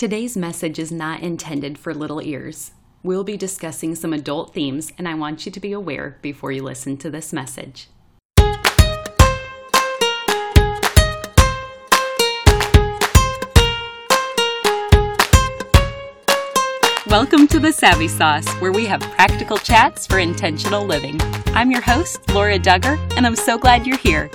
Today's message is not intended for little ears. We'll be discussing some adult themes, and I want you to be aware before you listen to this message. Welcome to the Savvy Sauce, where we have practical chats for intentional living. I'm your host, Laura Dugger, and I'm so glad you're here.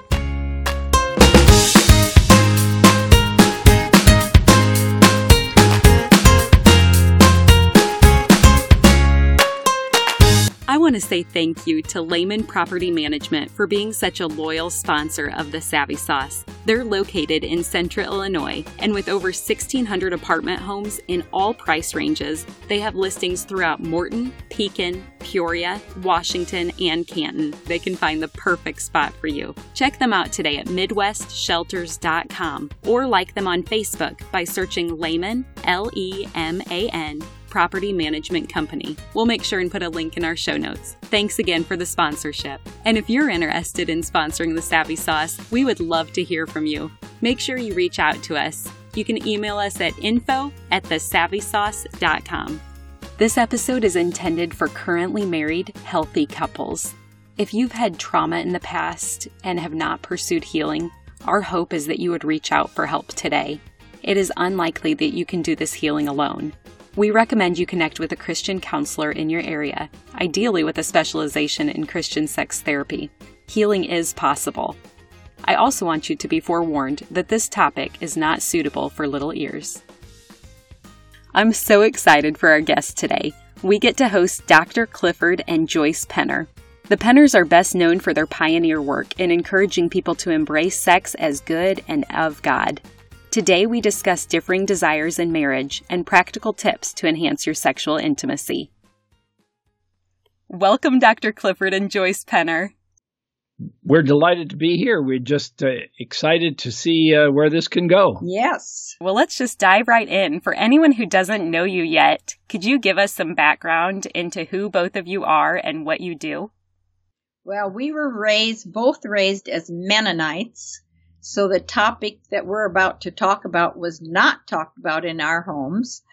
Want to say thank you to Leman Property Management for being such a loyal sponsor of the Savvy Sauce. They're located in central Illinois, and with over 1,600 apartment homes in all price ranges, they have listings throughout Morton, Pekin, Peoria, Washington, and Canton. They can find the perfect spot for you. Check them out today at MidwestShelters.com or like them on Facebook by searching Leman, L E M A N Property Management Company. We'll make sure and put a link in our show notes. Thanks again for the sponsorship. And if you're interested in sponsoring the Savvy Sauce, we would love to hear from you. Make sure you reach out to us. You can email us at info at thesavvysauce.com. This episode is intended for currently married, healthy couples. If you've had trauma in the past and have not pursued healing, our hope is that you would reach out for help today. It is unlikely that you can do this healing alone. We recommend you connect with a Christian counselor in your area, ideally with a specialization in Christian sex therapy. Healing is possible. I also want you to be forewarned that this topic is not suitable for little ears. I'm so excited for our guest today. We get to host Dr. Clifford and Joyce Penner. The Penners are best known for their pioneer work in encouraging people to embrace sex as good and of God. Today, we discuss differing desires in marriage and practical tips to enhance your sexual intimacy. Welcome, Dr. Clifford and Joyce Penner. We're delighted to be here. We're just uh, excited to see uh, where this can go. Yes. Well, let's just dive right in. For anyone who doesn't know you yet, could you give us some background into who both of you are and what you do? Well, we were raised, both raised as Mennonites. So the topic that we're about to talk about was not talked about in our homes.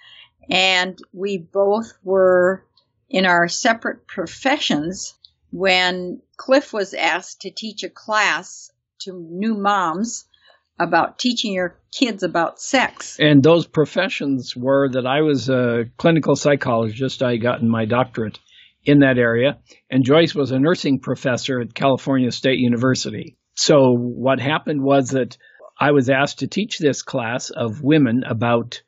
And we both were in our separate professions when Cliff was asked to teach a class to new moms about teaching your kids about sex. And those professions were that I was a clinical psychologist. I got my doctorate in that area. And Joyce was a nursing professor at California State University. So what happened was that I was asked to teach this class of women about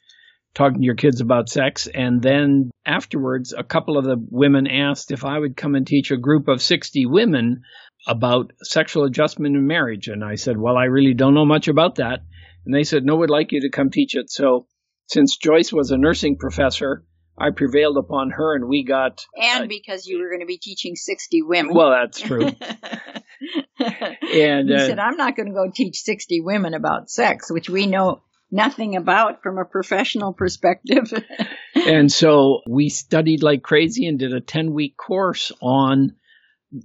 talking to your kids about sex. And then afterwards, a couple of the women asked if I would come and teach a group of 60 women about sexual adjustment in marriage. And I said, well, I really don't know much about that. And they said, no, we'd like you to come teach it. So since Joyce was a nursing professor, I prevailed upon her and we got. And uh, because you were going to be teaching 60 women. Well, that's true. and he uh, said, I'm not going to go teach 60 women about sex, which we know nothing about from a professional perspective. and so we studied like crazy and did a 10 week course on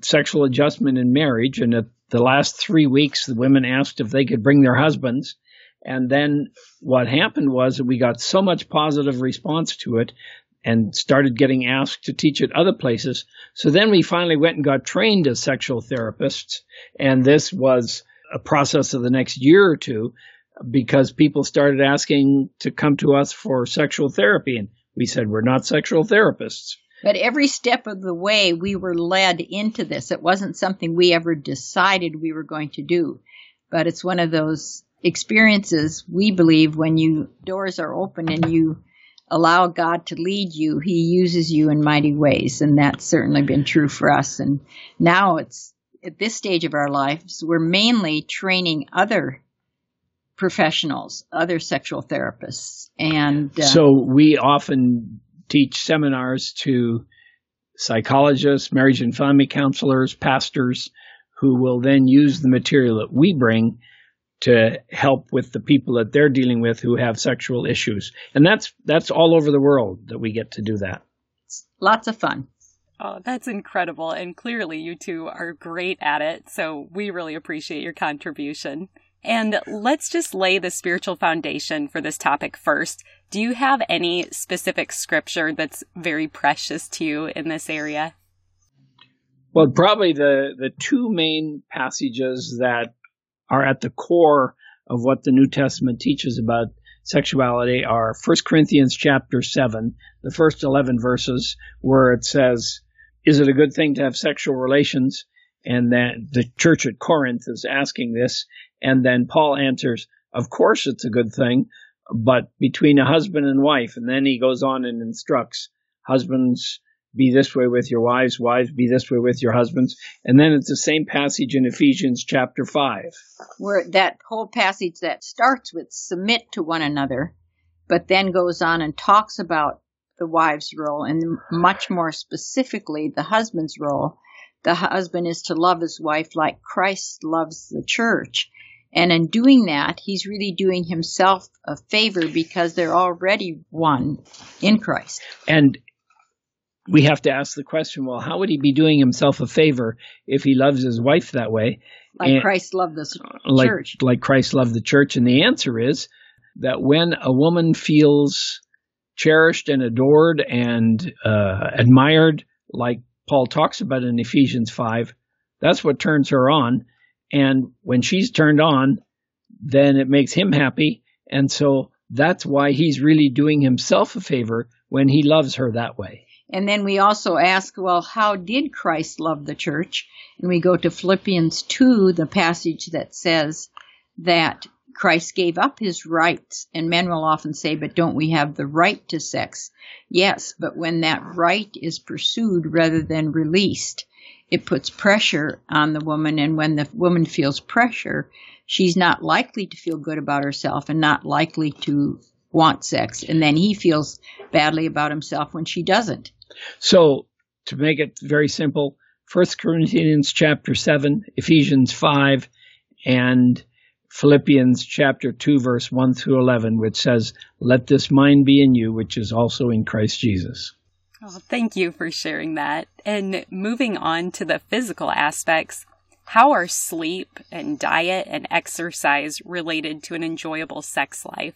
sexual adjustment in marriage. And at the last three weeks, the women asked if they could bring their husbands. And then what happened was that we got so much positive response to it and started getting asked to teach at other places. So then we finally went and got trained as sexual therapists. And this was a process of the next year or two because people started asking to come to us for sexual therapy. And we said, we're not sexual therapists. But every step of the way, we were led into this. It wasn't something we ever decided we were going to do. But it's one of those experiences we believe when you doors are open and you allow God to lead you, He uses you in mighty ways. And that's certainly been true for us. And now it's at this stage of our lives, we're mainly training other professionals, other sexual therapists. And uh, so we often teach seminars to psychologists, marriage and family counselors, pastors who will then use the material that we bring to help with the people that they're dealing with who have sexual issues. And that's that's all over the world that we get to do that. Lots of fun. Oh, that's incredible. And clearly you two are great at it. So we really appreciate your contribution. And let's just lay the spiritual foundation for this topic first. Do you have any specific scripture that's very precious to you in this area? Well, probably the, the two main passages that are at the core of what the New Testament teaches about sexuality are 1 Corinthians chapter 7, the first 11 verses, where it says, Is it a good thing to have sexual relations? And then the church at Corinth is asking this. And then Paul answers, Of course it's a good thing, but between a husband and wife. And then he goes on and instructs husbands be this way with your wives, wives be this way with your husbands. And then it's the same passage in Ephesians chapter 5. Where that whole passage that starts with submit to one another, but then goes on and talks about the wife's role and much more specifically the husband's role. The husband is to love his wife like Christ loves the church. And in doing that, he's really doing himself a favor because they're already one in Christ. And we have to ask the question well, how would he be doing himself a favor if he loves his wife that way? Like and, Christ loved the like, church. Like Christ loved the church. And the answer is that when a woman feels cherished and adored and uh, admired, like Paul talks about in Ephesians 5, that's what turns her on. And when she's turned on, then it makes him happy. And so that's why he's really doing himself a favor when he loves her that way. And then we also ask, well, how did Christ love the church? And we go to Philippians 2, the passage that says that Christ gave up his rights. And men will often say, but don't we have the right to sex? Yes, but when that right is pursued rather than released, it puts pressure on the woman. And when the woman feels pressure, she's not likely to feel good about herself and not likely to want sex. And then he feels badly about himself when she doesn't. So to make it very simple, First Corinthians chapter 7, Ephesians 5, and Philippians chapter 2, verse 1 through 11, which says, Let this mind be in you, which is also in Christ Jesus. Oh, thank you for sharing that. And moving on to the physical aspects, how are sleep and diet and exercise related to an enjoyable sex life?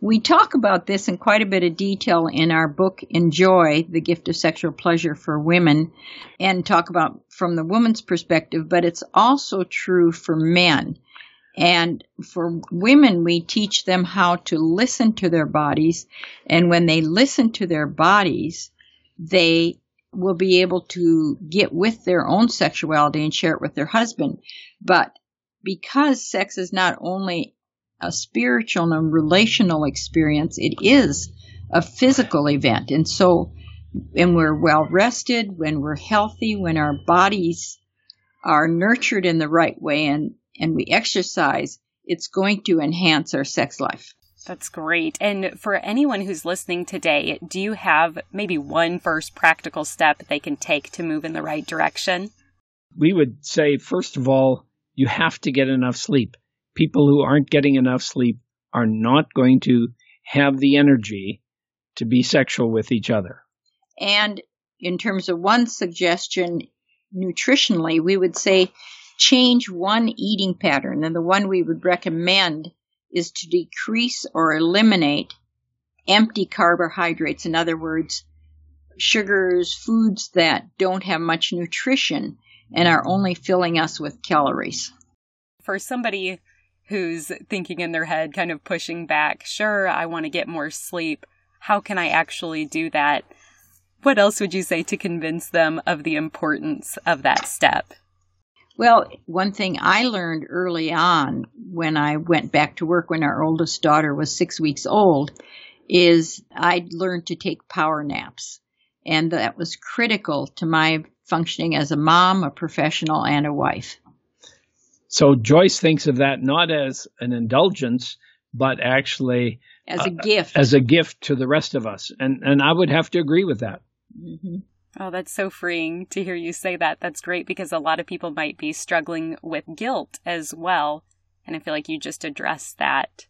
We talk about this in quite a bit of detail in our book, Enjoy, the Gift of Sexual Pleasure for Women, and talk about from the woman's perspective, but it's also true for men. And for women, we teach them how to listen to their bodies. And when they listen to their bodies, they will be able to get with their own sexuality and share it with their husband. But because sex is not only a spiritual and relational experience. It is a physical event. And so, when we're well rested, when we're healthy, when our bodies are nurtured in the right way and, and we exercise, it's going to enhance our sex life. That's great. And for anyone who's listening today, do you have maybe one first practical step they can take to move in the right direction? We would say, first of all, you have to get enough sleep people who aren't getting enough sleep are not going to have the energy to be sexual with each other. And in terms of one suggestion, nutritionally, we would say change one eating pattern. And the one we would recommend is to decrease or eliminate empty carbohydrates. In other words, sugars, foods that don't have much nutrition and are only filling us with calories. For somebody who's thinking in their head, kind of pushing back, sure, I want to get more sleep. How can I actually do that? What else would you say to convince them of the importance of that step? Well, one thing I learned early on when I went back to work when our oldest daughter was six weeks old is I learned to take power naps. And that was critical to my functioning as a mom, a professional, and a wife. So Joyce thinks of that not as an indulgence, but actually as a uh, gift, as a gift to the rest of us. And and I would have to agree with that. Mm-hmm. Oh, that's so freeing to hear you say that. That's great because a lot of people might be struggling with guilt as well. And I feel like you just addressed that.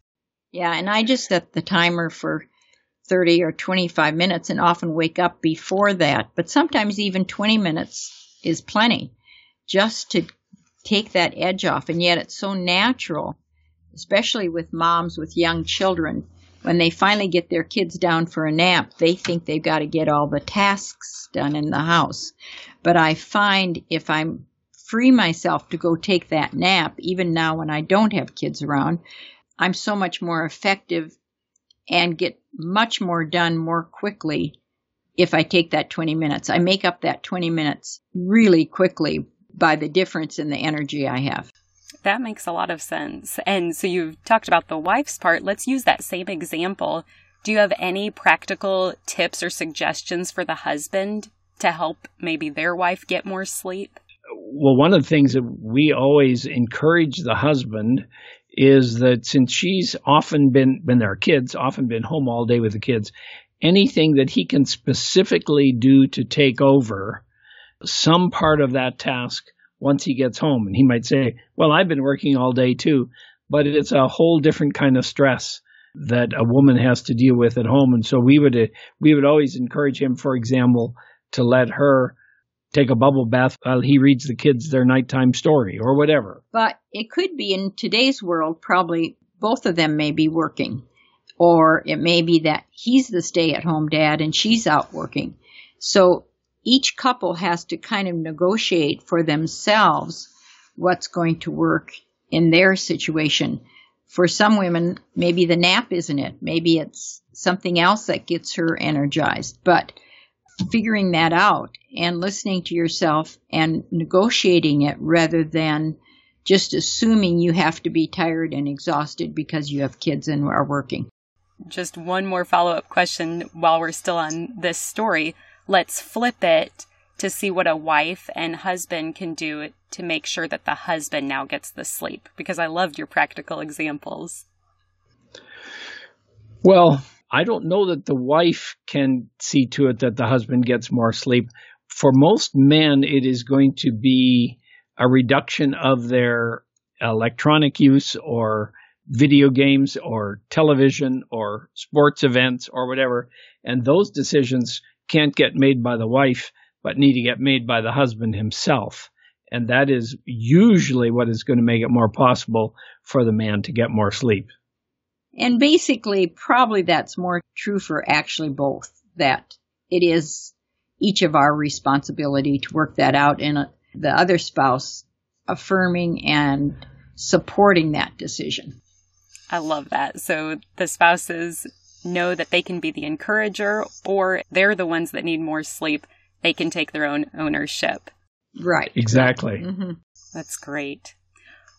Yeah, and I just set the timer for 30 or 25 minutes and often wake up before that. But sometimes even 20 minutes is plenty just to take that edge off. And yet it's so natural, especially with moms with young children. When they finally get their kids down for a nap, they think they've got to get all the tasks done in the house. But I find if I'm free myself to go take that nap, even now when I don't have kids around, I'm so much more effective and get much more done more quickly if I take that 20 minutes. I make up that 20 minutes really quickly by the difference in the energy I have. That makes a lot of sense. And so you've talked about the wife's part. Let's use that same example. Do you have any practical tips or suggestions for the husband to help maybe their wife get more sleep? Well, one of the things that we always encourage the husband is that since she's often been, when there are kids, often been home all day with the kids, anything that he can specifically do to take over some part of that task once he gets home. And he might say, Well, I've been working all day too, but it's a whole different kind of stress that a woman has to deal with at home. And so we would, we would always encourage him, for example, to let her take a bubble bath while he reads the kids their nighttime story or whatever. But it could be in today's world, probably both of them may be working. Or it may be that he's the stay at home dad and she's out working. So each couple has to kind of negotiate for themselves what's going to work in their situation. For some women, maybe the nap isn't it. Maybe it's something else that gets her energized. But figuring that out and listening to yourself and negotiating it rather than just assuming you have to be tired and exhausted because you have kids and are working. Just one more follow up question while we're still on this story. Let's flip it to see what a wife and husband can do to make sure that the husband now gets the sleep because I loved your practical examples. Well, I don't know that the wife can see to it that the husband gets more sleep. For most men, it is going to be a reduction of their electronic use or video games or television or sports events or whatever. And those decisions can't get made by the wife, but need to get made by the husband himself. And that is usually what is going to make it more possible for the man to get more sleep. And basically, probably that's more true for actually both, that it is each of our responsibility to work that out and uh, the other spouse affirming and supporting that decision. I love that. So the spouses know that they can be the encourager or they're the ones that need more sleep. They can take their own ownership. Right. Exactly. Mm-hmm. That's great.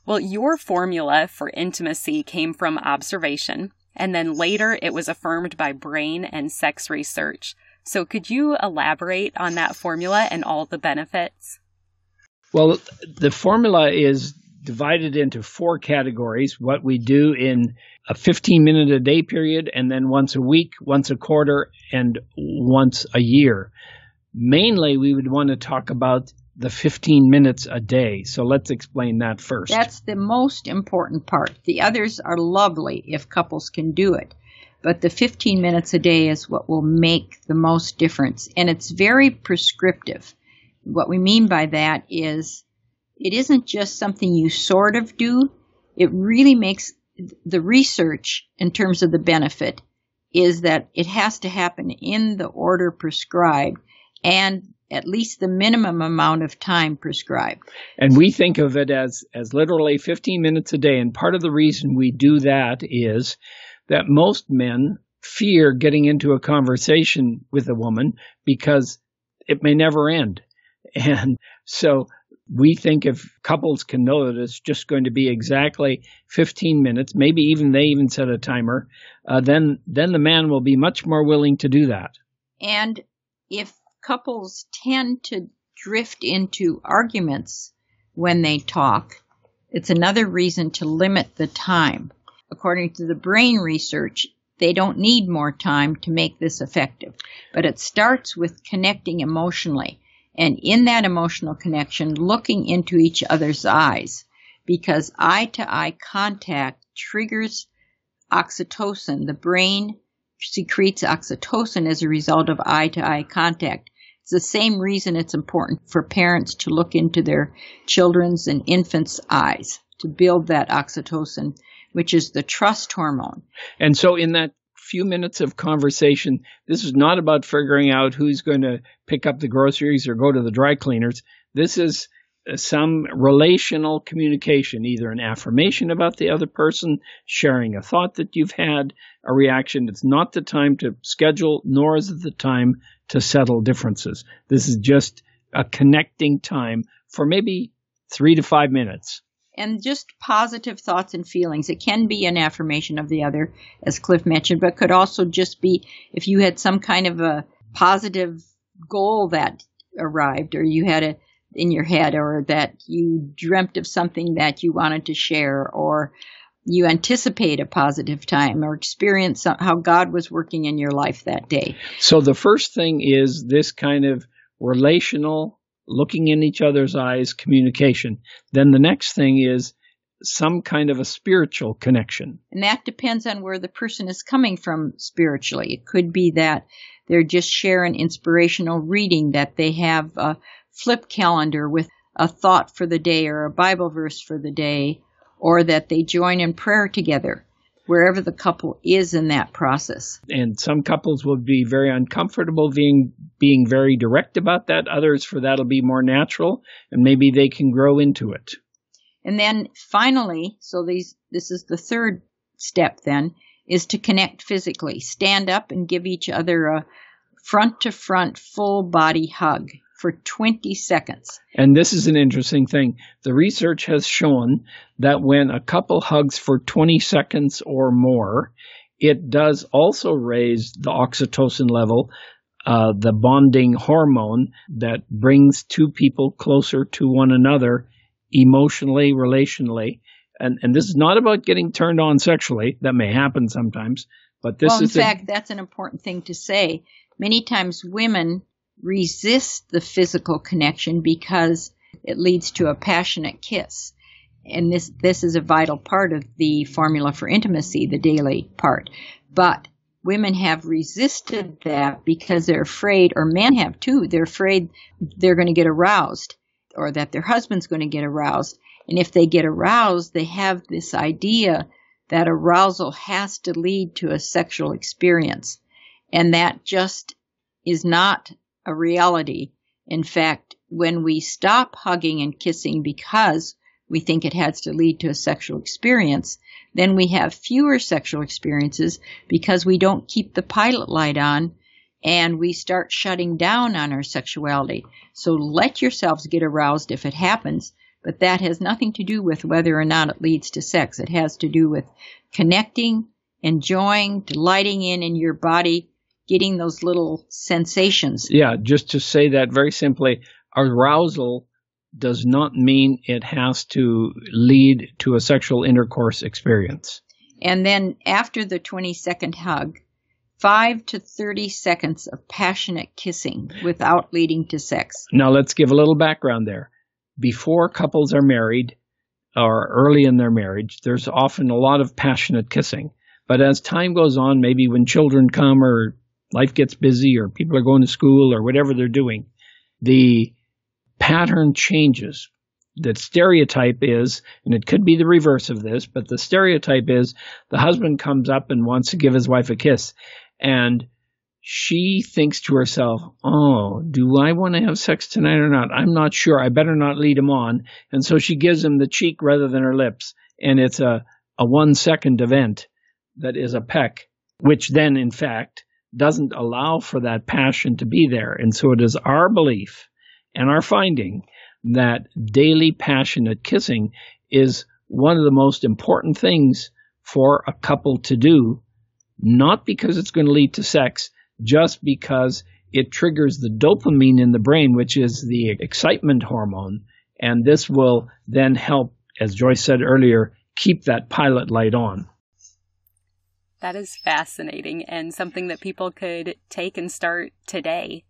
Well, your formula for intimacy came from observation, and then later it was affirmed by brain and sex research. So, could you elaborate on that formula and all the benefits? Well, the formula is divided into four categories what we do in a 15 minute a day period, and then once a week, once a quarter, and once a year. Mainly, we would want to talk about the 15 minutes a day. So let's explain that first. That's the most important part. The others are lovely if couples can do it. But the 15 minutes a day is what will make the most difference. And it's very prescriptive. What we mean by that is it isn't just something you sort of do. It really makes the research in terms of the benefit is that it has to happen in the order prescribed and at least the minimum amount of time prescribed. And we think of it as, as literally 15 minutes a day. And part of the reason we do that is that most men fear getting into a conversation with a woman because it may never end. And so we think if couples can know that it's just going to be exactly 15 minutes, maybe even they even set a timer, uh, then then the man will be much more willing to do that. And if couples tend to drift into arguments when they talk. It's another reason to limit the time. According to the brain research, they don't need more time to make this effective. But it starts with connecting emotionally. And in that emotional connection, looking into each other's eyes. Because eye to eye contact triggers oxytocin. The brain secretes oxytocin as a result of eye to eye contact. It's the same reason it's important for parents to look into their children's and infants' eyes to build that oxytocin, which is the trust hormone. And so, in that few minutes of conversation, this is not about figuring out who's going to pick up the groceries or go to the dry cleaners. This is uh, some relational communication, either an affirmation about the other person, sharing a thought that you've had, a reaction. It's not the time to schedule, nor is it the time to settle differences. This is just a connecting time for maybe three to five minutes. And just positive thoughts and feelings. It can be an affirmation of the other, as Cliff mentioned, but could also just be if you had some kind of a positive goal that arrived or you had a in your head or that you dreamt of something that you wanted to share or you anticipate a positive time or experience how God was working in your life that day. So the first thing is this kind of relational, looking in each other's eyes communication. Then the next thing is some kind of a spiritual connection. And that depends on where the person is coming from spiritually. It could be that they're just sharing inspirational reading, that they have a flip calendar with a thought for the day or a Bible verse for the day, or that they join in prayer together wherever the couple is in that process. And some couples will be very uncomfortable being being very direct about that. Others for that'll be more natural and maybe they can grow into it. And then finally, so these this is the third step then is to connect physically. Stand up and give each other a front to front full body hug for 20 seconds. And this is an interesting thing. The research has shown that when a couple hugs for 20 seconds or more, it does also raise the oxytocin level, uh, the bonding hormone that brings two people closer to one another emotionally, relationally. And, and this is not about getting turned on sexually. That may happen sometimes, but this well, is. In fact, a, that's an important thing to say. Many times women resist the physical connection because it leads to a passionate kiss. And this, this is a vital part of the formula for intimacy, the daily part. But women have resisted that because they're afraid, or men have too, they're afraid they're going to get aroused or that their husband's going to get aroused. And if they get aroused, they have this idea that arousal has to lead to a sexual experience. And that just is not a reality. In fact, when we stop hugging and kissing because we think it has to lead to a sexual experience, then we have fewer sexual experiences because we don't keep the pilot light on and we start shutting down on our sexuality. So let yourselves get aroused if it happens, but that has nothing to do with whether or not it leads to sex. It has to do with connecting, enjoying, delighting in in your body getting those little sensations. Yeah, just to say that very simply, arousal does not mean it has to lead to a sexual intercourse experience. And then after the 20 second hug, 5 to 30 seconds of passionate kissing without leading to sex. Now let's give a little background there. Before couples are married or early in their marriage, there's often a lot of passionate kissing. But as time goes on, maybe when children come or life gets busy or people are going to school or whatever they're doing, the pattern changes. The stereotype is, and it could be the reverse of this, but the stereotype is the husband comes up and wants to give his wife a kiss. And she thinks to herself, Oh, do I want to have sex tonight or not? I'm not sure. I better not lead him on. And so she gives him the cheek rather than her lips. And it's a, a one second event that is a peck, which then, in fact, doesn't allow for that passion to be there. And so it is our belief and our finding that daily passionate kissing is one of the most important things for a couple to do, not because it's going to lead to sex, just because it triggers the dopamine in the brain, which is the excitement hormone. And this will then help, as Joyce said earlier, keep that pilot light on. That is fascinating and something that people could take and start today.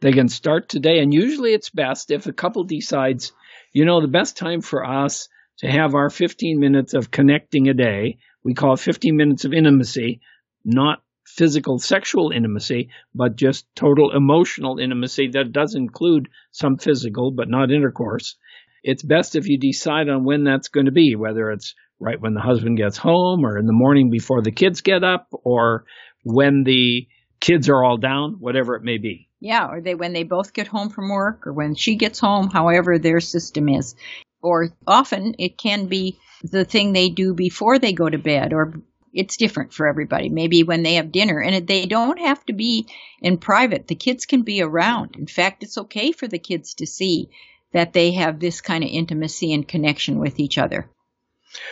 They can start today, and usually it's best if a couple decides, you know, the best time for us to have our 15 minutes of connecting a day, we call it 15 minutes of intimacy, not physical sexual intimacy, but just total emotional intimacy that does include some physical, but not intercourse. It's best if you decide on when that's going to be, whether it's right when the husband gets home or in the morning before the kids get up or when the kids are all down, whatever it may be. Yeah, or they when they both get home from work or when she gets home, however their system is. Or often it can be the thing they do before they go to bed or it's different for everybody. Maybe when they have dinner and they don't have to be in private. The kids can be around. In fact, it's okay for the kids to see that they have this kind of intimacy and connection with each other.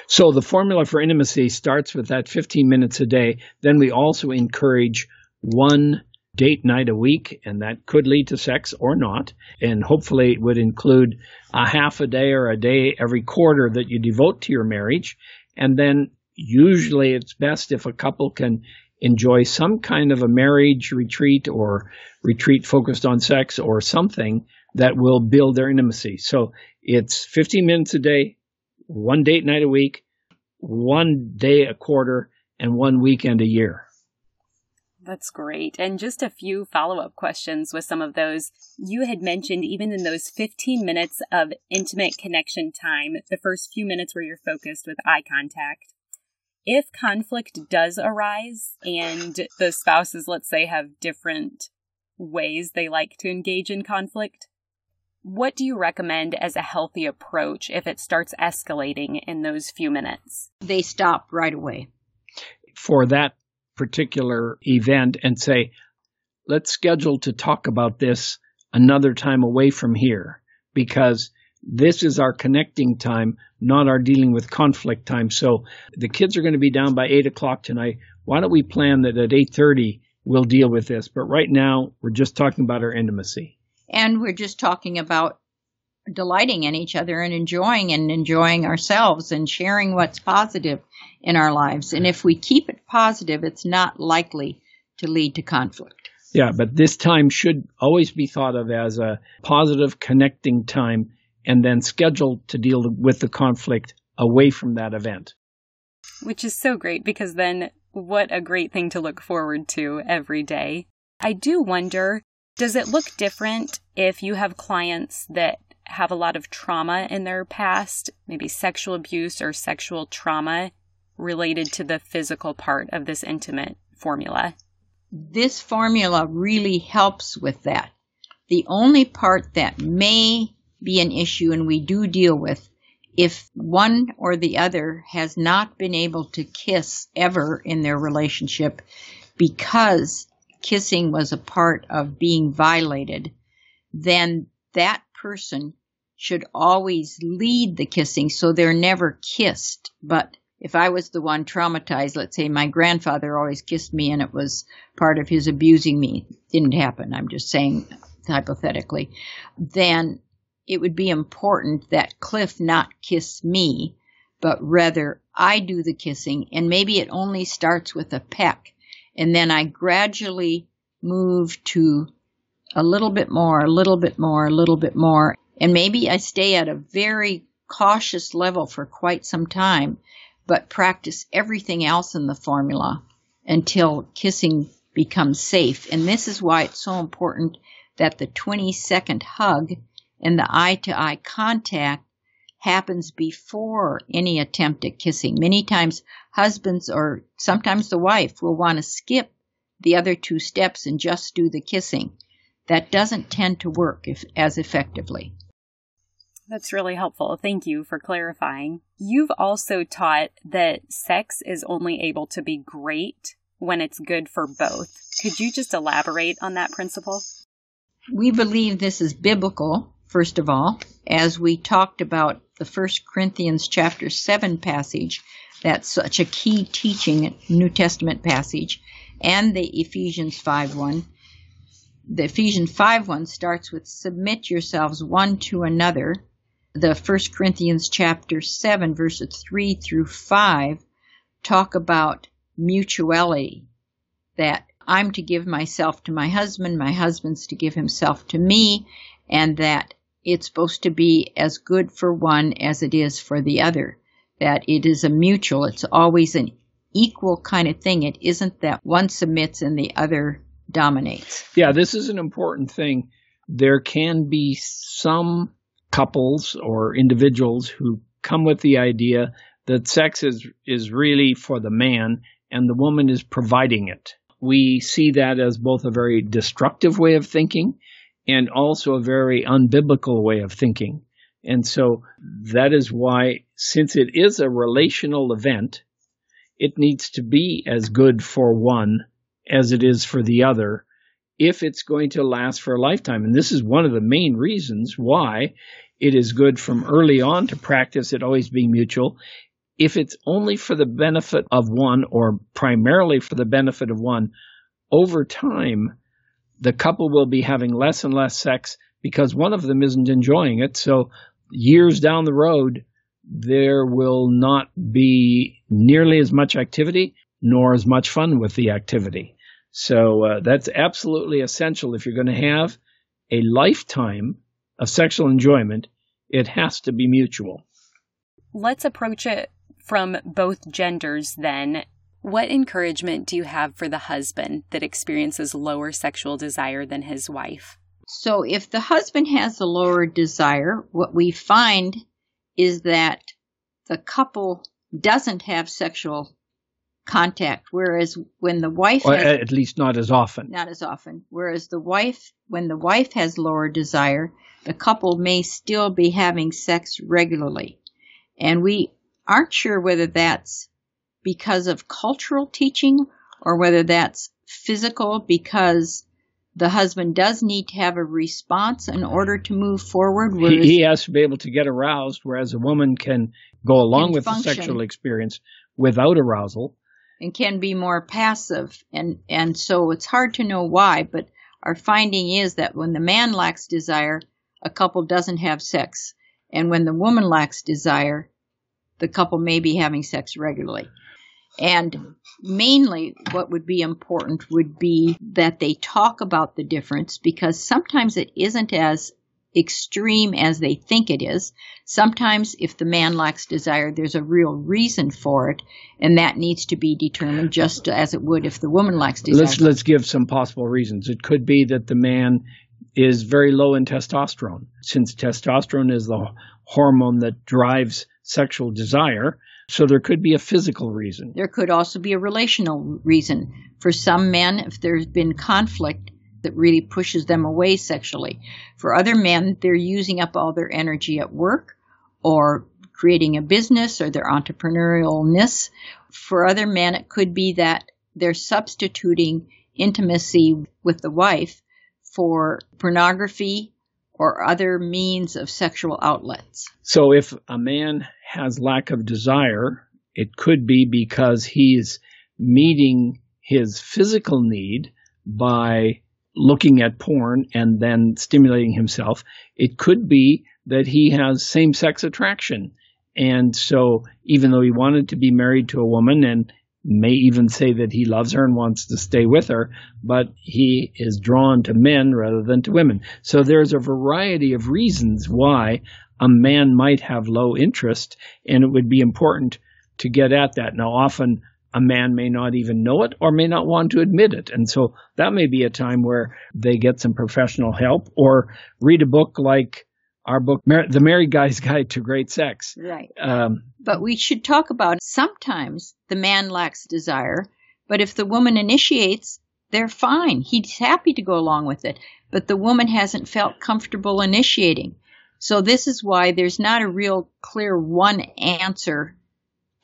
So the formula for intimacy starts with that 15 minutes a day. Then we also encourage one date night a week, and that could lead to sex or not. And hopefully, it would include a half a day or a day every quarter that you devote to your marriage. And then, usually, it's best if a couple can enjoy some kind of a marriage retreat or retreat focused on sex or something that will build their intimacy. So it's 15 minutes a day, one date night a week, one day a quarter, and one weekend a year. That's great. And just a few follow up questions with some of those. You had mentioned even in those 15 minutes of intimate connection time, the first few minutes where you're focused with eye contact. If conflict does arise and the spouses, let's say, have different ways they like to engage in conflict, what do you recommend as a healthy approach if it starts escalating in those few minutes? They stop right away. For that particular event and say, let's schedule to talk about this another time away from here because this is our connecting time, not our dealing with conflict time. So the kids are going to be down by eight o'clock tonight. Why don't we plan that at eight thirty we'll deal with this? But right now we're just talking about our intimacy. And we're just talking about delighting in each other and enjoying and enjoying ourselves and sharing what's positive in our lives. And if we keep it positive, it's not likely to lead to conflict. Yeah, but this time should always be thought of as a positive connecting time and then scheduled to deal with the conflict away from that event. Which is so great because then what a great thing to look forward to every day. I do wonder does it look different if you have clients that have a lot of trauma in their past, maybe sexual abuse or sexual trauma related to the physical part of this intimate formula? This formula really helps with that. The only part that may be an issue and we do deal with if one or the other has not been able to kiss ever in their relationship because kissing was a part of being violated, then that person should always lead the kissing so they're never kissed. But if I was the one traumatized, let's say my grandfather always kissed me and it was part of his abusing me, didn't happen, I'm just saying hypothetically, then it would be important that Cliff not kiss me, but rather I do the kissing and maybe it only starts with a peck and then I gradually move to a little bit more, a little bit more, a little bit more. And maybe I stay at a very cautious level for quite some time, but practice everything else in the formula until kissing becomes safe. And this is why it's so important that the 20 second hug and the eye to eye contact happens before any attempt at kissing. Many times husbands or sometimes the wife will want to skip the other two steps and just do the kissing. That doesn't tend to work if, as effectively. That's really helpful. Thank you for clarifying. You've also taught that sex is only able to be great when it's good for both. Could you just elaborate on that principle? We believe this is biblical, first of all, as we talked about the First Corinthians chapter 7 passage, that's such a key teaching New Testament passage, and the Ephesians 5 1. The Ephesians 5 1 starts with submit yourselves one to another. The First Corinthians chapter 7 verses 3 through 5 talk about mutuality, that I'm to give myself to my husband, my husband's to give himself to me, and that it's supposed to be as good for one as it is for the other. That it is a mutual, it's always an equal kind of thing. It isn't that one submits and the other dominates. Yeah, this is an important thing. There can be some couples or individuals who come with the idea that sex is, is really for the man and the woman is providing it. We see that as both a very destructive way of thinking and also a very unbiblical way of thinking. And so that is why, since it is a relational event, it needs to be as good for one as it is for the other if it's going to last for a lifetime. And this is one of the main reasons why it is good from early on to practice it always being mutual. If it's only for the benefit of one or primarily for the benefit of one, over time, the couple will be having less and less sex because one of them isn't enjoying it. So years down the road, there will not be nearly as much activity nor as much fun with the activity. So uh, that's absolutely essential. If you're going to have a lifetime of sexual enjoyment, it has to be mutual. Let's approach it from both genders then. What encouragement do you have for the husband that experiences lower sexual desire than his wife? So, if the husband has a lower desire, what we find is that the couple doesn't have sexual contact, whereas when the wife or has, at least not as often. not as often, whereas the wife, when the wife has lower desire, the couple may still be having sex regularly. And we aren't sure whether that's because of cultural teaching or whether that's physical because the husband does need to have a response in order to move forward. He, he has to be able to get aroused, whereas a woman can go along with function. the sexual experience without arousal. and can be more passive and and so it's hard to know why but our finding is that when the man lacks desire a couple doesn't have sex and when the woman lacks desire the couple may be having sex regularly and mainly what would be important would be that they talk about the difference because sometimes it isn't as extreme as they think it is. Sometimes if the man lacks desire, there's a real reason for it, and that needs to be determined just as it would if the woman lacks desire. Let's let's give some possible reasons. It could be that the man is very low in testosterone, since testosterone is the hormone that drives sexual desire. So there could be a physical reason. There could also be a relational reason. For some men, if there's been conflict that really pushes them away sexually. For other men, they're using up all their energy at work or creating a business or their entrepreneurialness. For other men, it could be that they're substituting intimacy with the wife for pornography or other means of sexual outlets. So if a man has lack of desire, it could be because he's meeting his physical need by looking at porn and then stimulating himself. It could be that he has same sex attraction. And so even though he wanted to be married to a woman and may even say that he loves her and wants to stay with her, but he is drawn to men rather than to women. So there's a variety of reasons why a man might have low interest, and it would be important to get at that. Now, often a man may not even know it or may not want to admit it. And so that may be a time where they get some professional help or read a book like our book, The Married Guy's Guide to Great Sex. Right. Um, But we should talk about sometimes the man lacks desire, but if the woman initiates, they're fine. He's happy to go along with it, but the woman hasn't felt comfortable initiating. So this is why there's not a real clear one answer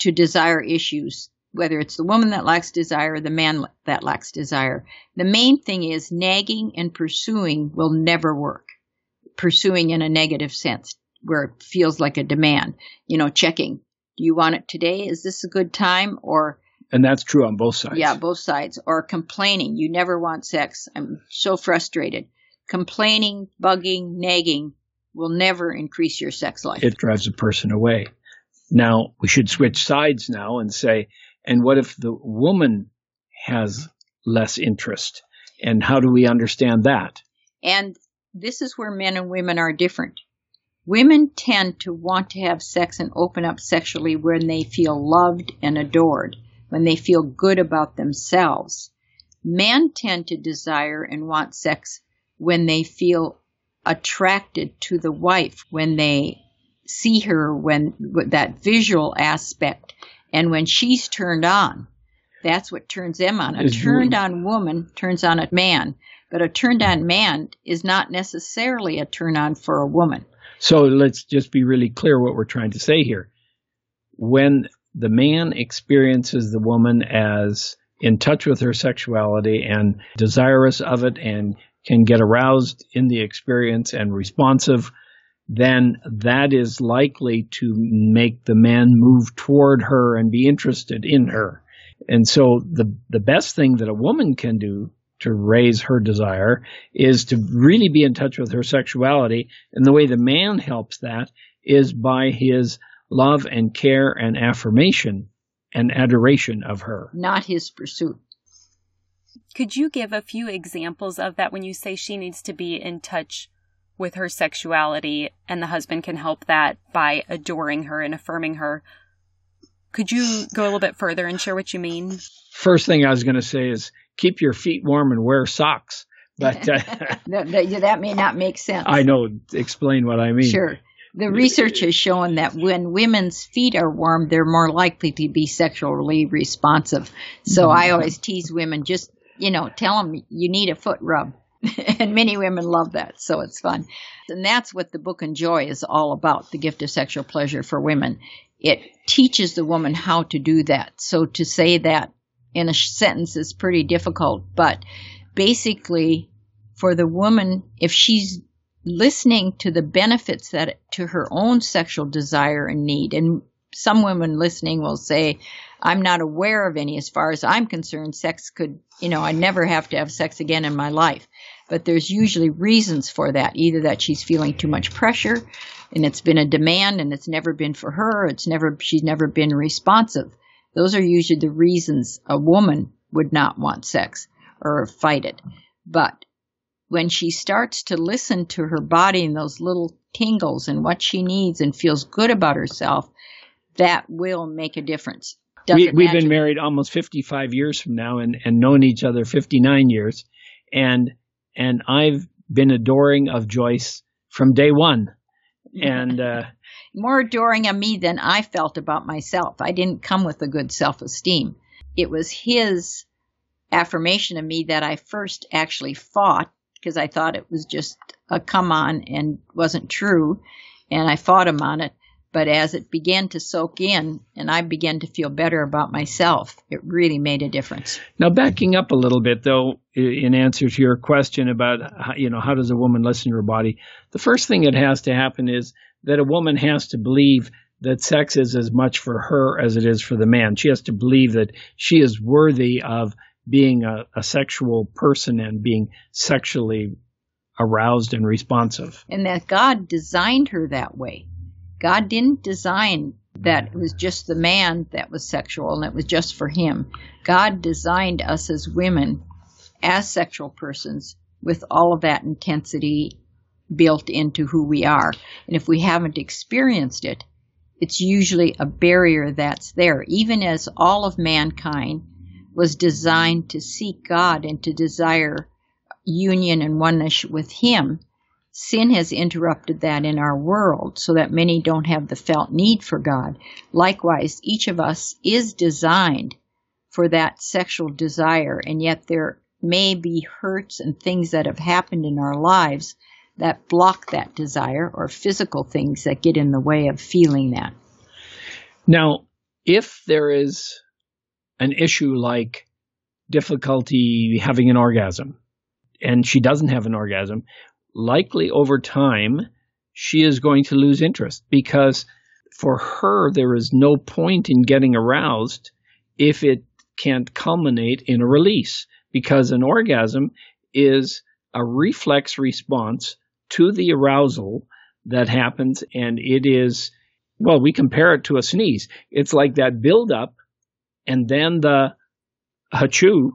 to desire issues, whether it's the woman that lacks desire or the man that lacks desire. The main thing is nagging and pursuing will never work. Pursuing in a negative sense where it feels like a demand, you know, checking. Do you want it today? Is this a good time? Or, and that's true on both sides. yeah, both sides. Or complaining. You never want sex. I'm so frustrated. Complaining, bugging, nagging will never increase your sex life. it drives a person away. Now, we should switch sides now and say, and what if the woman has less interest? And how do we understand that? And this is where men and women are different. Women tend to want to have sex and open up sexually when they feel loved and adored. when they feel good about themselves. Men tend to desire and want sex when they feel attracted to the wife, when they see her, when that visual aspect, and when she's turned on. That's what turns them on. A turned on woman turns on a man, but a turned on man is not necessarily a turn on for a woman. So let's just be really clear what we're trying to say here. When the man experiences the woman as in touch with her sexuality and desirous of it and can get aroused in the experience and responsive, then that is likely to make the man move toward her and be interested in her. And so the, the best thing that a woman can do to raise her desire is to really be in touch with her sexuality. And the way the man helps that is by his love and care and affirmation and adoration of her. Not his pursuit. Could you give a few examples of that when you say she needs to be in touch with her sexuality and the husband can help that by adoring her and affirming her? Could you go a little bit further and share what you mean? First thing I was going to say is keep your feet warm and wear socks. But uh, that, that, may not make sense. I know. Explain what I mean. Sure. The research has shown that when women's feet are warm, they're more likely to be sexually responsive. So mm-hmm. I always tease women just you know, tell them you need a foot rub. and many women love that, so it's fun. And that's what the book Enjoy is all about the gift of sexual pleasure for women. It teaches the woman how to do that. So to say that in a sentence is pretty difficult, but basically, for the woman, if she's listening to the benefits that to her own sexual desire and need, and some women listening will say, I'm not aware of any. As far as I'm concerned, sex could, you know, I never have to have sex again in my life. But there's usually reasons for that. Either that she's feeling too much pressure and it's been a demand and it's never been for her. It's never, she's never been responsive. Those are usually the reasons a woman would not want sex or fight it. But when she starts to listen to her body and those little tingles and what she needs and feels good about herself, that will make a difference we, have been married almost 55 years from now and, and known each other 59 years. And, and I've been adoring of Joyce from day one. And, uh, more adoring of me than I felt about myself. I didn't come with a good self esteem. It was his affirmation of me that I first actually fought because I thought it was just a come on and wasn't true. And I fought him on it. But as it began to soak in and I began to feel better about myself, it really made a difference. Now, backing up a little bit, though, in answer to your question about, how, you know, how does a woman listen to her body? The first thing that has to happen is that a woman has to believe that sex is as much for her as it is for the man. She has to believe that she is worthy of being a, a sexual person and being sexually aroused and responsive. And that God designed her that way. God didn't design that it was just the man that was sexual and it was just for him. God designed us as women as sexual persons with all of that intensity built into who we are. And if we haven't experienced it, it's usually a barrier that's there. Even as all of mankind was designed to seek God and to desire union and oneness with Him, Sin has interrupted that in our world so that many don't have the felt need for God. Likewise, each of us is designed for that sexual desire, and yet there may be hurts and things that have happened in our lives that block that desire or physical things that get in the way of feeling that. Now, if there is an issue like difficulty having an orgasm, and she doesn't have an orgasm, likely over time, she is going to lose interest because for her, there is no point in getting aroused if it can't culminate in a release because an orgasm is a reflex response to the arousal that happens and it is well we compare it to a sneeze. It's like that build up and then the hachoo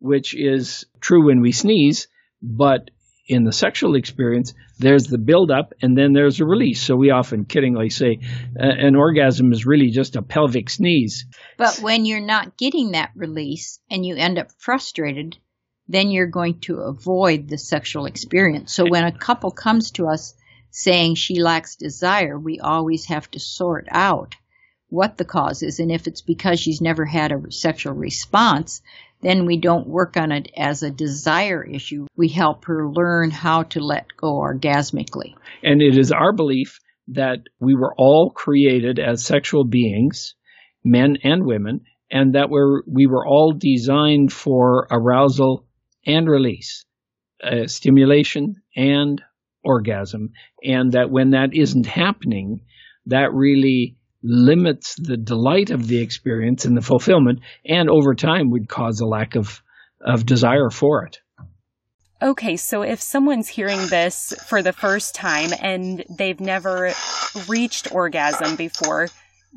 which is true when we sneeze but in the sexual experience, there's the buildup and then there's a release. So we often kiddingly say uh, an orgasm is really just a pelvic sneeze. But when you're not getting that release and you end up frustrated, then you're going to avoid the sexual experience. So when a couple comes to us saying she lacks desire, we always have to sort out what the cause is. And if it's because she's never had a sexual response, then we don't work on it as a desire issue. We help her learn how to let go orgasmically. And it is our belief that we were all created as sexual beings, men and women, and that we're, we were all designed for arousal and release, uh, stimulation and orgasm. And that when that isn't happening, that really limits the delight of the experience and the fulfillment, and over time would cause a lack of, of desire for it. Okay, so if someone's hearing this for the first time and they've never reached orgasm before,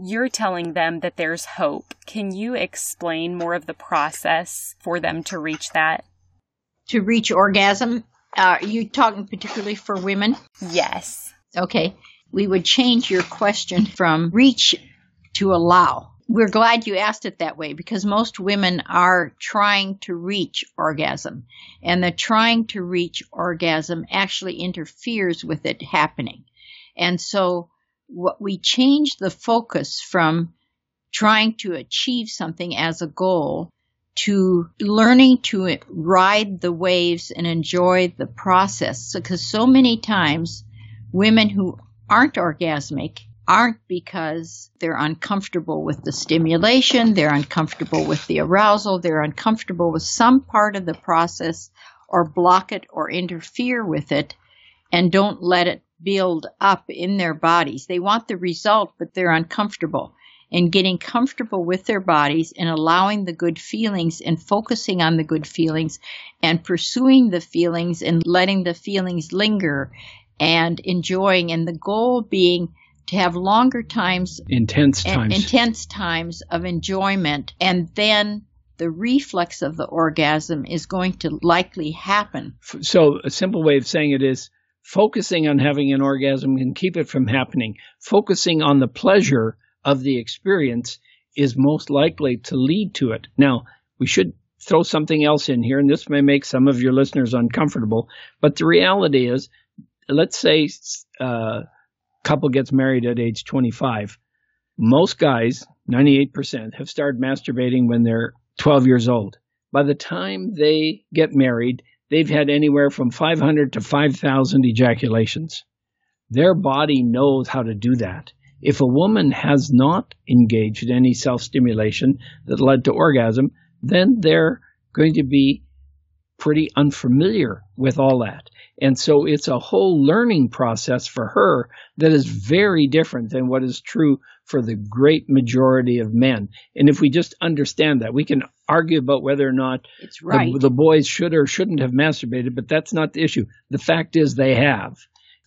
you're telling them that there's hope. Can you explain more of the process for them to reach that? To reach orgasm, uh, are you talking particularly for women? Yes. Okay we would change your question from reach to allow. We're glad you asked it that way because most women are trying to reach orgasm and the trying to reach orgasm actually interferes with it happening. And so what we change the focus from trying to achieve something as a goal to learning to ride the waves and enjoy the process because so many times women who aren't orgasmic aren't because they're uncomfortable with the stimulation, they're uncomfortable with the arousal, they're uncomfortable with some part of the process or block it or interfere with it and don't let it build up in their bodies. They want the result, but they're uncomfortable. And getting comfortable with their bodies and allowing the good feelings and focusing on the good feelings and pursuing the feelings and letting the feelings linger and enjoying, and the goal being to have longer times, intense eh, times, intense times of enjoyment, and then the reflex of the orgasm is going to likely happen. So, a simple way of saying it is focusing on having an orgasm can keep it from happening. Focusing on the pleasure of the experience is most likely to lead to it. Now, we should throw something else in here, and this may make some of your listeners uncomfortable, but the reality is let's say a uh, couple gets married at age 25. Most guys, 98%, have started masturbating when they're 12 years old. By the time they get married, they've had anywhere from 500 to 5,000 ejaculations. Their body knows how to do that. If a woman has not engaged in any self stimulation that led to orgasm, then they're going to be pretty unfamiliar with all that. And so it's a whole learning process for her that is very different than what is true for the great majority of men. And if we just understand that, we can argue about whether or not right. the, the boys should or shouldn't have masturbated, but that's not the issue. The fact is they have.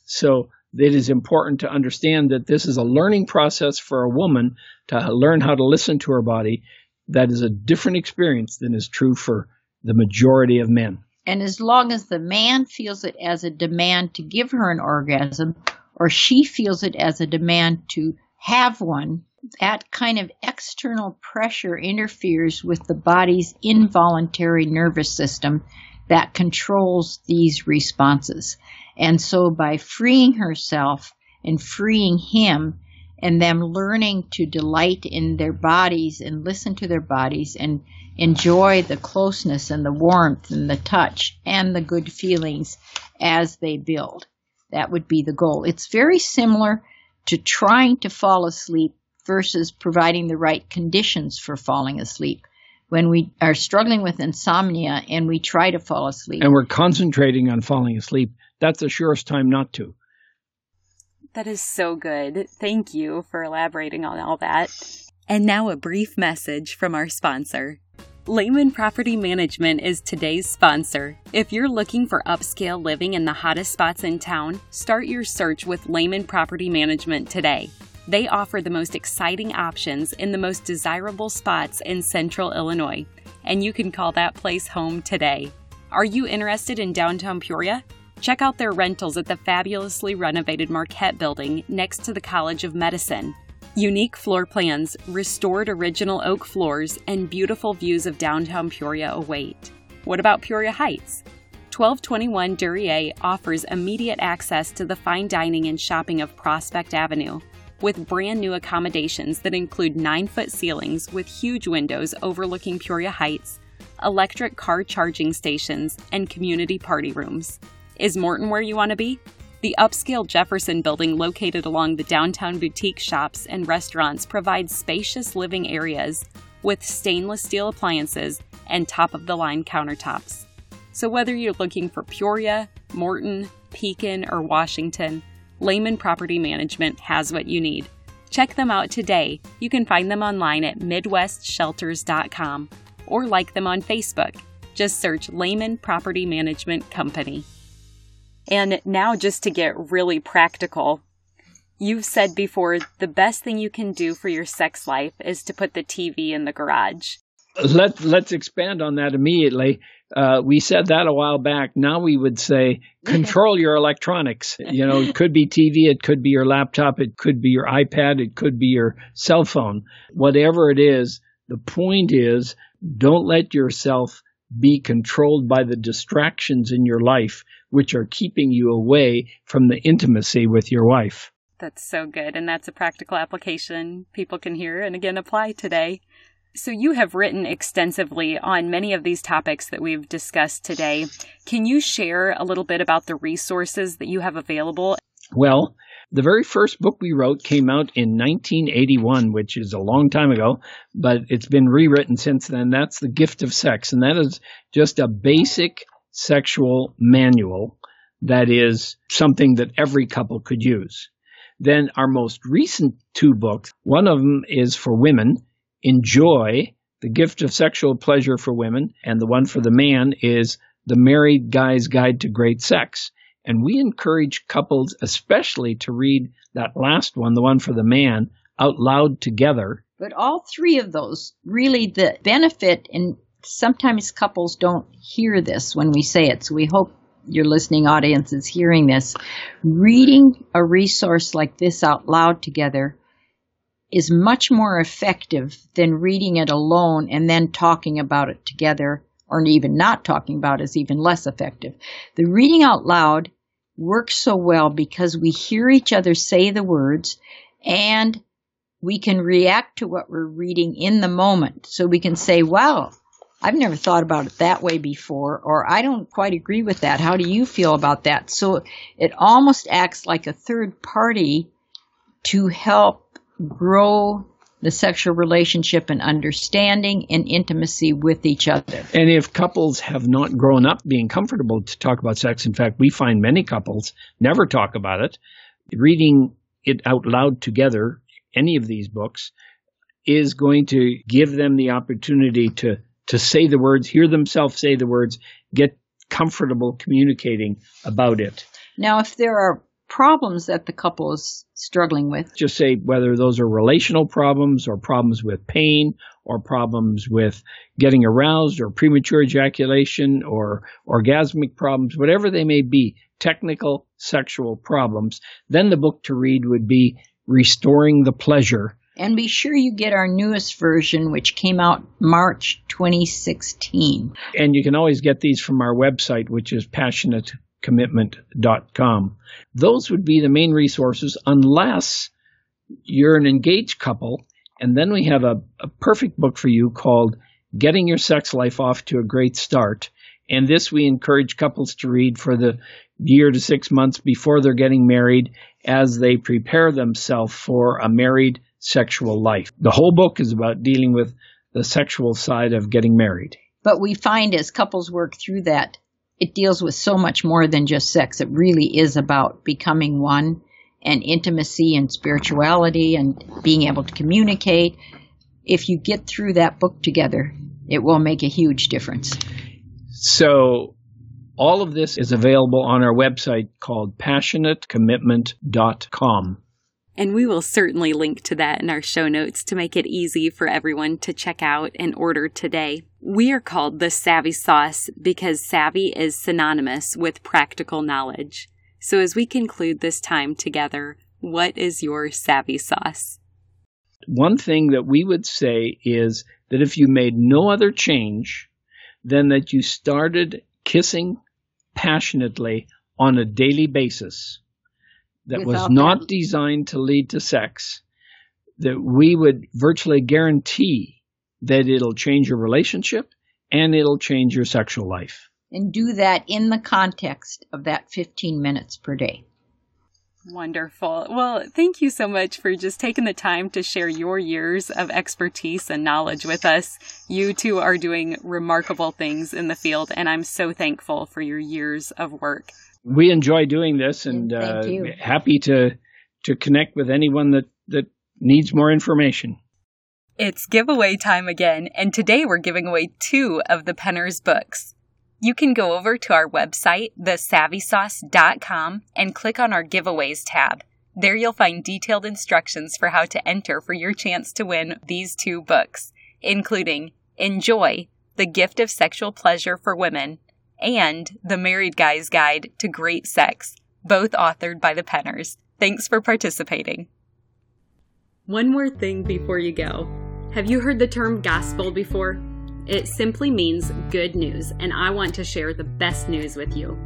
So it is important to understand that this is a learning process for a woman to learn how to listen to her body. That is a different experience than is true for the majority of men. And as long as the man feels it as a demand to give her an orgasm, or she feels it as a demand to have one, that kind of external pressure interferes with the body's involuntary nervous system that controls these responses. And so by freeing herself and freeing him and them learning to delight in their bodies and listen to their bodies and enjoy the closeness and the warmth and the touch and the good feelings as they build. That would be the goal. It's very similar to trying to fall asleep versus providing the right conditions for falling asleep. When we are struggling with insomnia and we try to fall asleep. And we're concentrating on falling asleep, that's the surest time not to. That is so good. Thank you for elaborating on all that. And now a brief message from our sponsor. Leman Property Management is today's sponsor. If you're looking for upscale living in the hottest spots in town, start your search with Leman Property Management today. They offer the most exciting options in the most desirable spots in central Illinois, and you can call that place home today. Are you interested in downtown Peoria? Check out their rentals at the fabulously renovated Marquette building next to the College of Medicine. Unique floor plans, restored original oak floors, and beautiful views of downtown Peoria await. What about Peoria Heights? 1221 Duryea offers immediate access to the fine dining and shopping of Prospect Avenue, with brand new accommodations that include 9 foot ceilings with huge windows overlooking Peoria Heights, electric car charging stations, and community party rooms. Is Morton where you want to be? The upscale Jefferson building, located along the downtown boutique shops and restaurants, provides spacious living areas with stainless steel appliances and top of the line countertops. So, whether you're looking for Peoria, Morton, Pekin, or Washington, Leman Property Management has what you need. Check them out today. You can find them online at MidwestShelters.com or like them on Facebook. Just search Leman Property Management Company. And now, just to get really practical, you've said before the best thing you can do for your sex life is to put the TV in the garage. Let, let's expand on that immediately. Uh, we said that a while back. Now we would say control your electronics. You know, it could be TV, it could be your laptop, it could be your iPad, it could be your cell phone. Whatever it is, the point is don't let yourself be controlled by the distractions in your life which are keeping you away from the intimacy with your wife. That's so good. And that's a practical application people can hear and again apply today. So, you have written extensively on many of these topics that we've discussed today. Can you share a little bit about the resources that you have available? Well, the very first book we wrote came out in 1981, which is a long time ago, but it's been rewritten since then. That's The Gift of Sex, and that is just a basic sexual manual that is something that every couple could use. Then our most recent two books, one of them is for women, Enjoy, The Gift of Sexual Pleasure for Women, and the one for the man is The Married Guy's Guide to Great Sex. And we encourage couples, especially to read that last one, the one for the man, out loud together. But all three of those, really, the benefit in sometimes couples don't hear this when we say it, so we hope your listening audience is hearing this. Reading a resource like this out loud together is much more effective than reading it alone and then talking about it together, or even not talking about it is even less effective. The reading out loud works so well because we hear each other say the words and we can react to what we're reading in the moment. So we can say, wow, I've never thought about it that way before, or I don't quite agree with that. How do you feel about that? So it almost acts like a third party to help grow the sexual relationship and understanding and intimacy with each other. And if couples have not grown up being comfortable to talk about sex, in fact, we find many couples never talk about it. Reading it out loud together, any of these books, is going to give them the opportunity to to say the words, hear themselves say the words, get comfortable communicating about it. Now, if there are problems that the couple is struggling with, just say whether those are relational problems or problems with pain or problems with getting aroused or premature ejaculation or orgasmic problems, whatever they may be, technical sexual problems, then the book to read would be Restoring the Pleasure and be sure you get our newest version, which came out March 2016. And you can always get these from our website, which is passionatecommitment.com. Those would be the main resources, unless you're an engaged couple. And then we have a, a perfect book for you called Getting Your Sex Life Off to a Great Start. And this we encourage couples to read for the year to six months before they're getting married as they prepare themselves for a married sexual life. The whole book is about dealing with the sexual side of getting married. But we find as couples work through that, it deals with so much more than just sex. It really is about becoming one and intimacy and spirituality and being able to communicate. If you get through that book together, it will make a huge difference. So, all of this is available on our website called passionatecommitment.com. And we will certainly link to that in our show notes to make it easy for everyone to check out and order today. We are called the Savvy Sauce because savvy is synonymous with practical knowledge. So, as we conclude this time together, what is your savvy sauce? One thing that we would say is that if you made no other change than that you started kissing passionately on a daily basis that Without was not that. designed to lead to sex, that we would virtually guarantee that it'll change your relationship and it'll change your sexual life. And do that in the context of that 15 minutes per day. Wonderful. Well, thank you so much for just taking the time to share your years of expertise and knowledge with us. You two are doing remarkable things in the field, and I'm so thankful for your years of work. We enjoy doing this, and uh, happy to to connect with anyone that that needs more information. It's giveaway time again, and today we're giving away two of the Penners books. You can go over to our website, thesavvysauce.com, and click on our giveaways tab. There you'll find detailed instructions for how to enter for your chance to win these two books, including Enjoy, The Gift of Sexual Pleasure for Women, and The Married Guy's Guide to Great Sex, both authored by the Penners. Thanks for participating. One more thing before you go. Have you heard the term gospel before? It simply means good news, and I want to share the best news with you.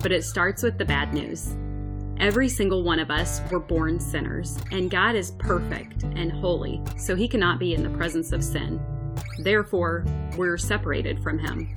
But it starts with the bad news. Every single one of us were born sinners, and God is perfect and holy, so he cannot be in the presence of sin. Therefore, we're separated from him.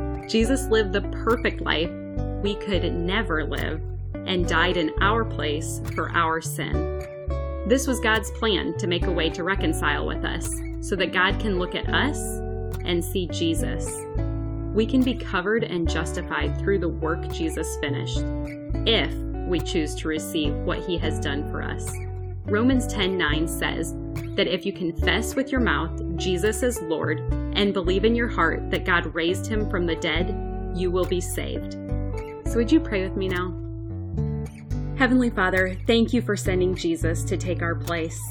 Jesus lived the perfect life we could never live and died in our place for our sin. This was God's plan to make a way to reconcile with us so that God can look at us and see Jesus. We can be covered and justified through the work Jesus finished if we choose to receive what he has done for us. Romans 10:9 says that if you confess with your mouth Jesus is Lord and believe in your heart that God raised him from the dead, you will be saved. So would you pray with me now? Heavenly Father, thank you for sending Jesus to take our place.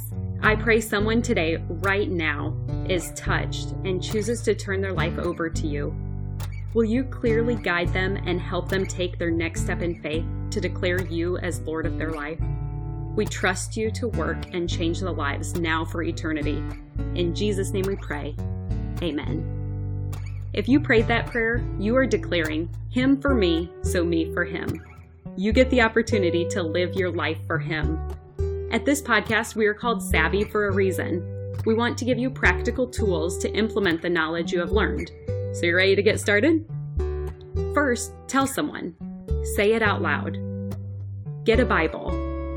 I pray someone today, right now, is touched and chooses to turn their life over to you. Will you clearly guide them and help them take their next step in faith to declare you as Lord of their life? We trust you to work and change the lives now for eternity. In Jesus' name we pray. Amen. If you prayed that prayer, you are declaring, Him for me, so me for Him you get the opportunity to live your life for Him. At this podcast, we are called Savvy for a reason. We want to give you practical tools to implement the knowledge you have learned. So, you're ready to get started? First, tell someone. Say it out loud. Get a Bible.